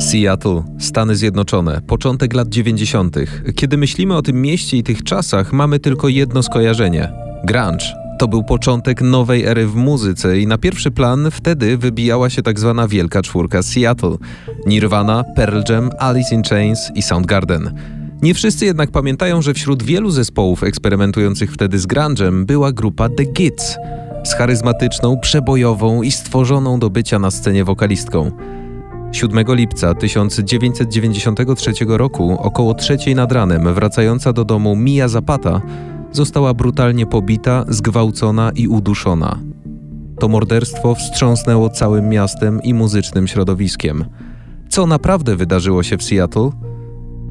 Seattle, Stany Zjednoczone, początek lat 90. Kiedy myślimy o tym mieście i tych czasach, mamy tylko jedno skojarzenie: grunge. To był początek nowej ery w muzyce i na pierwszy plan wtedy wybijała się tak zwana wielka czwórka Seattle: Nirvana, Pearl Jam, Alice in Chains i Soundgarden. Nie wszyscy jednak pamiętają, że wśród wielu zespołów eksperymentujących wtedy z grunge'em była grupa The Gits z charyzmatyczną, przebojową i stworzoną do bycia na scenie wokalistką. 7 lipca 1993 roku, około trzeciej nad ranem, wracająca do domu Mia Zapata została brutalnie pobita, zgwałcona i uduszona. To morderstwo wstrząsnęło całym miastem i muzycznym środowiskiem. Co naprawdę wydarzyło się w Seattle?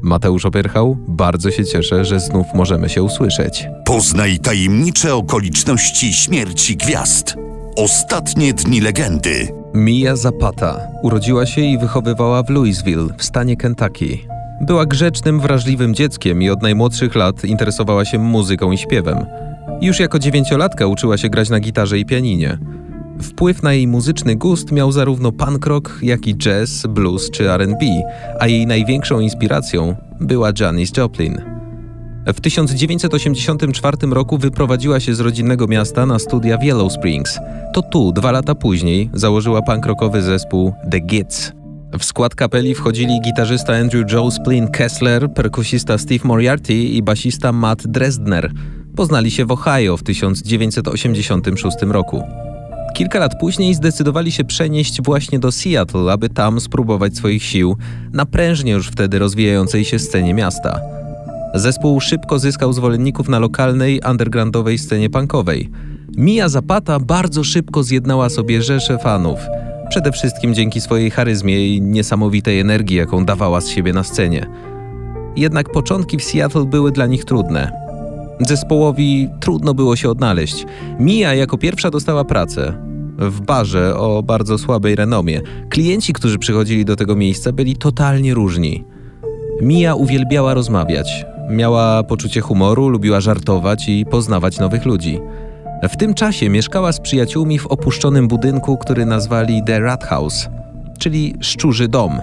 Mateusz Opierchał, bardzo się cieszę, że znów możemy się usłyszeć. Poznaj tajemnicze okoliczności śmierci gwiazd. Ostatnie dni legendy. Mia Zapata urodziła się i wychowywała w Louisville w stanie Kentucky. Była grzecznym, wrażliwym dzieckiem i od najmłodszych lat interesowała się muzyką i śpiewem. Już jako dziewięciolatka uczyła się grać na gitarze i pianinie. Wpływ na jej muzyczny gust miał zarówno punk rock, jak i jazz, blues czy R&B, a jej największą inspiracją była Janis Joplin. W 1984 roku wyprowadziła się z rodzinnego miasta na studia w Yellow Springs. To tu, dwa lata później, założyła punk rockowy zespół The Gits. W skład kapeli wchodzili gitarzysta Andrew Joe Splin Kessler, perkusista Steve Moriarty i basista Matt Dresdner. Poznali się w Ohio w 1986 roku. Kilka lat później zdecydowali się przenieść właśnie do Seattle, aby tam spróbować swoich sił na prężnie już wtedy rozwijającej się scenie miasta. Zespół szybko zyskał zwolenników na lokalnej, undergroundowej scenie punkowej. Mia Zapata bardzo szybko zjednała sobie rzesze fanów. Przede wszystkim dzięki swojej charyzmie i niesamowitej energii, jaką dawała z siebie na scenie. Jednak początki w Seattle były dla nich trudne. Zespołowi trudno było się odnaleźć. Mia jako pierwsza dostała pracę. W barze o bardzo słabej renomie. Klienci, którzy przychodzili do tego miejsca, byli totalnie różni. Mia uwielbiała rozmawiać. Miała poczucie humoru, lubiła żartować i poznawać nowych ludzi. W tym czasie mieszkała z przyjaciółmi w opuszczonym budynku, który nazwali The Rat House, czyli szczurzy dom.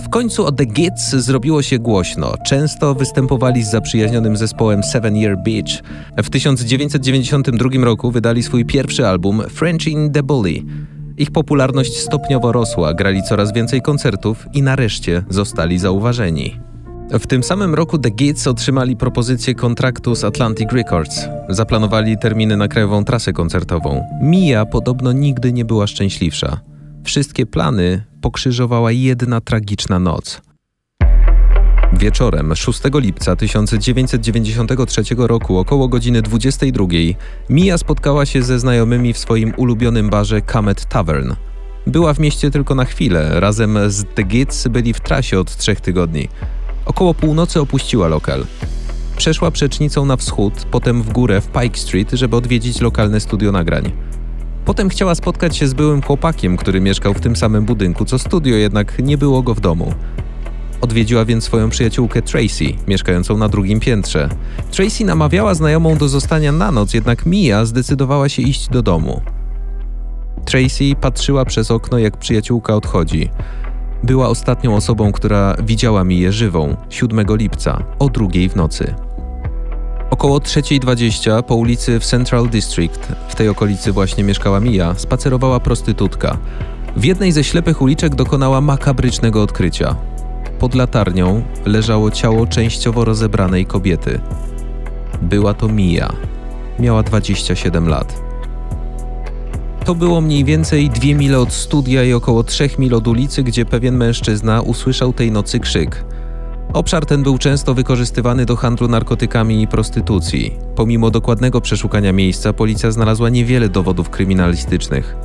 W końcu o The Gits zrobiło się głośno. Często występowali z zaprzyjaźnionym zespołem Seven Year Beach. W 1992 roku wydali swój pierwszy album French in the Bully. Ich popularność stopniowo rosła, grali coraz więcej koncertów i nareszcie zostali zauważeni. W tym samym roku The Gits otrzymali propozycję kontraktu z Atlantic Records. Zaplanowali terminy na krajową trasę koncertową. Mia podobno nigdy nie była szczęśliwsza. Wszystkie plany pokrzyżowała jedna tragiczna noc. Wieczorem 6 lipca 1993 roku około godziny 22 Mia spotkała się ze znajomymi w swoim ulubionym barze Comet Tavern. Była w mieście tylko na chwilę, razem z The Gits byli w trasie od trzech tygodni. Około północy opuściła lokal. Przeszła przecznicą na wschód, potem w górę w Pike Street, żeby odwiedzić lokalne studio nagrań. Potem chciała spotkać się z byłym chłopakiem, który mieszkał w tym samym budynku co studio, jednak nie było go w domu. Odwiedziła więc swoją przyjaciółkę Tracy, mieszkającą na drugim piętrze. Tracy namawiała znajomą do zostania na noc, jednak Mia zdecydowała się iść do domu. Tracy patrzyła przez okno, jak przyjaciółka odchodzi. Była ostatnią osobą, która widziała Miję żywą 7 lipca o drugiej w nocy. Około 3.20 po ulicy w Central District, w tej okolicy właśnie mieszkała Mia, spacerowała prostytutka. W jednej ze ślepych uliczek dokonała makabrycznego odkrycia. Pod latarnią leżało ciało częściowo rozebranej kobiety. Była to Mia. Miała 27 lat. To było mniej więcej dwie mile od studia i około trzech mil od ulicy, gdzie pewien mężczyzna usłyszał tej nocy krzyk. Obszar ten był często wykorzystywany do handlu narkotykami i prostytucji. Pomimo dokładnego przeszukania miejsca, policja znalazła niewiele dowodów kryminalistycznych.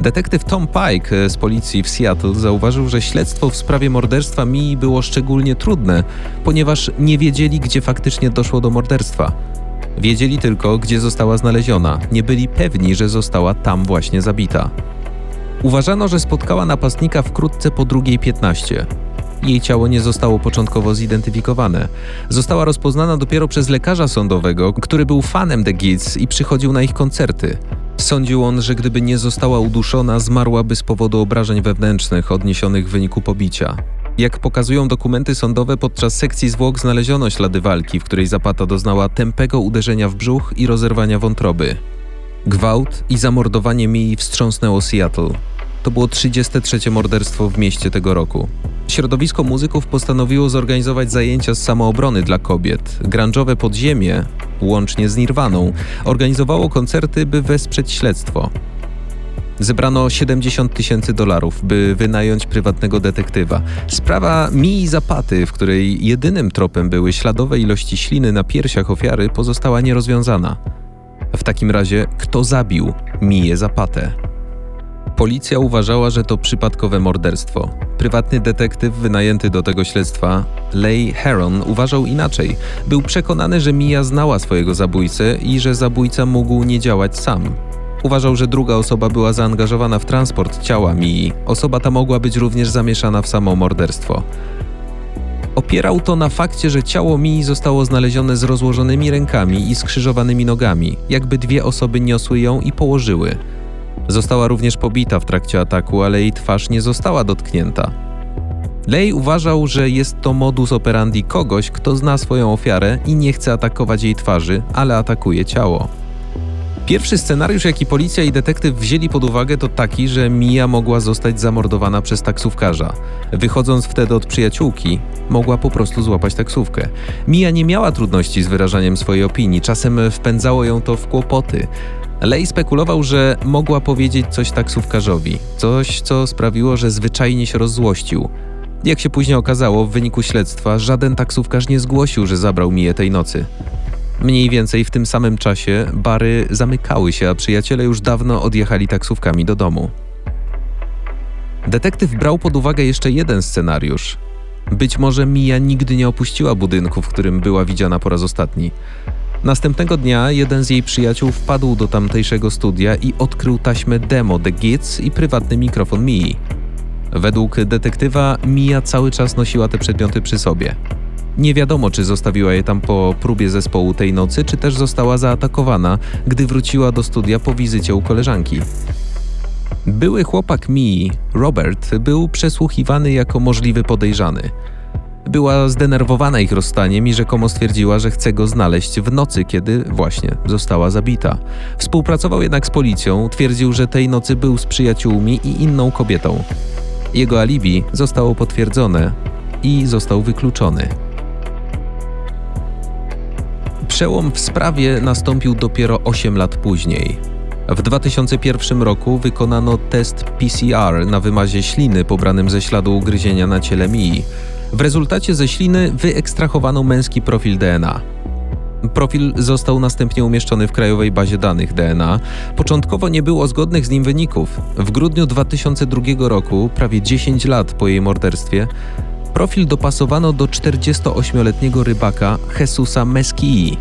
Detektyw Tom Pike z policji w Seattle zauważył, że śledztwo w sprawie morderstwa Mii było szczególnie trudne, ponieważ nie wiedzieli, gdzie faktycznie doszło do morderstwa. Wiedzieli tylko, gdzie została znaleziona, nie byli pewni, że została tam właśnie zabita. Uważano, że spotkała napastnika wkrótce po drugiej 15. Jej ciało nie zostało początkowo zidentyfikowane. Została rozpoznana dopiero przez lekarza sądowego, który był fanem The Gids i przychodził na ich koncerty. Sądził on, że gdyby nie została uduszona, zmarłaby z powodu obrażeń wewnętrznych odniesionych w wyniku pobicia. Jak pokazują dokumenty sądowe, podczas sekcji zwłok znaleziono ślady walki, w której Zapata doznała tępego uderzenia w brzuch i rozerwania wątroby. Gwałt i zamordowanie Mii wstrząsnęło Seattle. To było 33. morderstwo w mieście tego roku. Środowisko muzyków postanowiło zorganizować zajęcia z samoobrony dla kobiet. Grunge'owe podziemie, łącznie z Nirwaną, organizowało koncerty, by wesprzeć śledztwo. Zebrano 70 tysięcy dolarów, by wynająć prywatnego detektywa. Sprawa Mii Zapaty, w której jedynym tropem były śladowe ilości śliny na piersiach ofiary, pozostała nierozwiązana. W takim razie, kto zabił Miję Zapatę? Policja uważała, że to przypadkowe morderstwo. Prywatny detektyw wynajęty do tego śledztwa, Leigh Heron, uważał inaczej. Był przekonany, że Mia znała swojego zabójcę i że zabójca mógł nie działać sam. Uważał, że druga osoba była zaangażowana w transport ciała Mii. Osoba ta mogła być również zamieszana w samo morderstwo. Opierał to na fakcie, że ciało Mii zostało znalezione z rozłożonymi rękami i skrzyżowanymi nogami, jakby dwie osoby niosły ją i położyły. Została również pobita w trakcie ataku, ale jej twarz nie została dotknięta. Lej uważał, że jest to modus operandi kogoś, kto zna swoją ofiarę i nie chce atakować jej twarzy, ale atakuje ciało. Pierwszy scenariusz, jaki policja i detektyw wzięli pod uwagę, to taki, że Mia mogła zostać zamordowana przez taksówkarza. Wychodząc wtedy od przyjaciółki, mogła po prostu złapać taksówkę. Mia nie miała trudności z wyrażaniem swojej opinii, czasem wpędzało ją to w kłopoty. Lej spekulował, że mogła powiedzieć coś taksówkarzowi, coś, co sprawiło, że zwyczajnie się rozzłościł. Jak się później okazało, w wyniku śledztwa żaden taksówkarz nie zgłosił, że zabrał Miję tej nocy. Mniej więcej w tym samym czasie bary zamykały się, a przyjaciele już dawno odjechali taksówkami do domu. Detektyw brał pod uwagę jeszcze jeden scenariusz. Być może Mia nigdy nie opuściła budynku, w którym była widziana po raz ostatni. Następnego dnia jeden z jej przyjaciół wpadł do tamtejszego studia i odkrył taśmę demo The Gits i prywatny mikrofon Mii. Według detektywa Mia cały czas nosiła te przedmioty przy sobie. Nie wiadomo, czy zostawiła je tam po próbie zespołu tej nocy, czy też została zaatakowana, gdy wróciła do studia po wizycie u koleżanki. Były chłopak Mii, Robert, był przesłuchiwany jako możliwy podejrzany. Była zdenerwowana ich rozstaniem i rzekomo stwierdziła, że chce go znaleźć w nocy, kiedy właśnie została zabita. Współpracował jednak z policją, twierdził, że tej nocy był z przyjaciółmi i inną kobietą. Jego alibi zostało potwierdzone i został wykluczony. Przełom w sprawie nastąpił dopiero 8 lat później. W 2001 roku wykonano test PCR na wymazie śliny pobranym ze śladu ugryzienia na ciele Mii. W rezultacie ze śliny wyekstrahowano męski profil DNA. Profil został następnie umieszczony w krajowej bazie danych DNA. Początkowo nie było zgodnych z nim wyników. W grudniu 2002 roku, prawie 10 lat po jej morderstwie, profil dopasowano do 48-letniego rybaka Jesusa Meskii.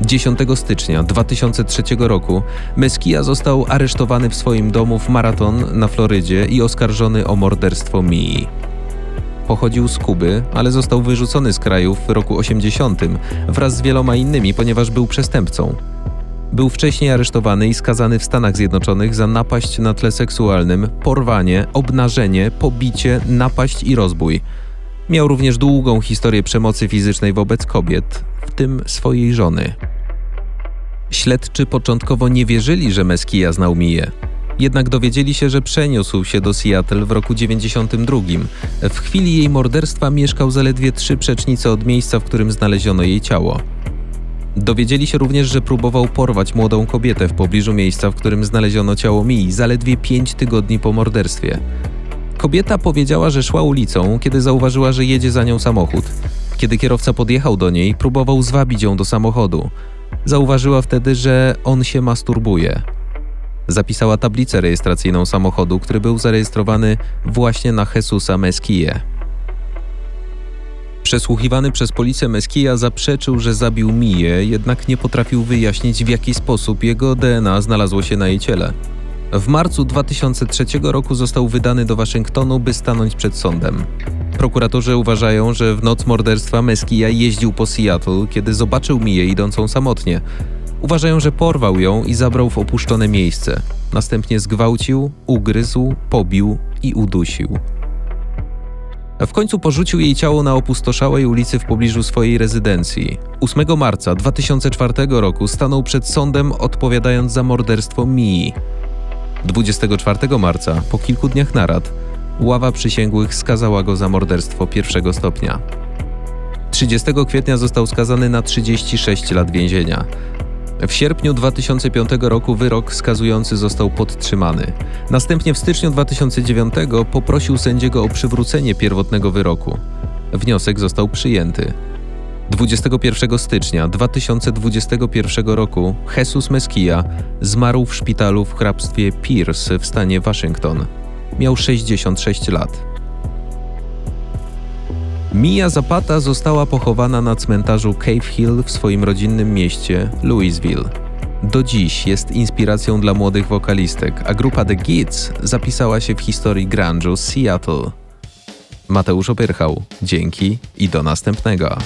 10 stycznia 2003 roku Meskia został aresztowany w swoim domu w Maraton na Florydzie i oskarżony o morderstwo Mii. Pochodził z Kuby, ale został wyrzucony z kraju w roku 80 wraz z wieloma innymi, ponieważ był przestępcą. Był wcześniej aresztowany i skazany w Stanach Zjednoczonych za napaść na tle seksualnym, porwanie, obnażenie, pobicie, napaść i rozbój. Miał również długą historię przemocy fizycznej wobec kobiet, w tym swojej żony. Śledczy początkowo nie wierzyli, że Meskia znał Miję. Jednak dowiedzieli się, że przeniósł się do Seattle w roku 92. W chwili jej morderstwa mieszkał zaledwie trzy przecznice od miejsca, w którym znaleziono jej ciało. Dowiedzieli się również, że próbował porwać młodą kobietę w pobliżu miejsca, w którym znaleziono ciało Mii, zaledwie pięć tygodni po morderstwie. Kobieta powiedziała, że szła ulicą, kiedy zauważyła, że jedzie za nią samochód. Kiedy kierowca podjechał do niej, próbował zwabić ją do samochodu. Zauważyła wtedy, że on się masturbuje. Zapisała tablicę rejestracyjną samochodu, który był zarejestrowany właśnie na Jesusa Mesquille. Przesłuchiwany przez policję Mesquilla zaprzeczył, że zabił Miję, jednak nie potrafił wyjaśnić w jaki sposób jego DNA znalazło się na jej ciele. W marcu 2003 roku został wydany do Waszyngtonu, by stanąć przed sądem. Prokuratorzy uważają, że w noc morderstwa Mesquilla jeździł po Seattle, kiedy zobaczył Miję idącą samotnie. Uważają, że porwał ją i zabrał w opuszczone miejsce. Następnie zgwałcił, ugryzł, pobił i udusił. W końcu porzucił jej ciało na opustoszałej ulicy w pobliżu swojej rezydencji. 8 marca 2004 roku stanął przed sądem, odpowiadając za morderstwo Mii. 24 marca, po kilku dniach narad, ława przysięgłych skazała go za morderstwo pierwszego stopnia. 30 kwietnia został skazany na 36 lat więzienia. W sierpniu 2005 roku wyrok skazujący został podtrzymany. Następnie w styczniu 2009 poprosił sędziego o przywrócenie pierwotnego wyroku. Wniosek został przyjęty. 21 stycznia 2021 roku Jesus Mesquilla zmarł w szpitalu w hrabstwie Pierce w stanie Waszyngton. Miał 66 lat. Mia Zapata została pochowana na cmentarzu Cave Hill w swoim rodzinnym mieście Louisville. Do dziś jest inspiracją dla młodych wokalistek, a grupa The Gits zapisała się w historii grunge'u Seattle. Mateusz Opyrchał, dzięki i do następnego.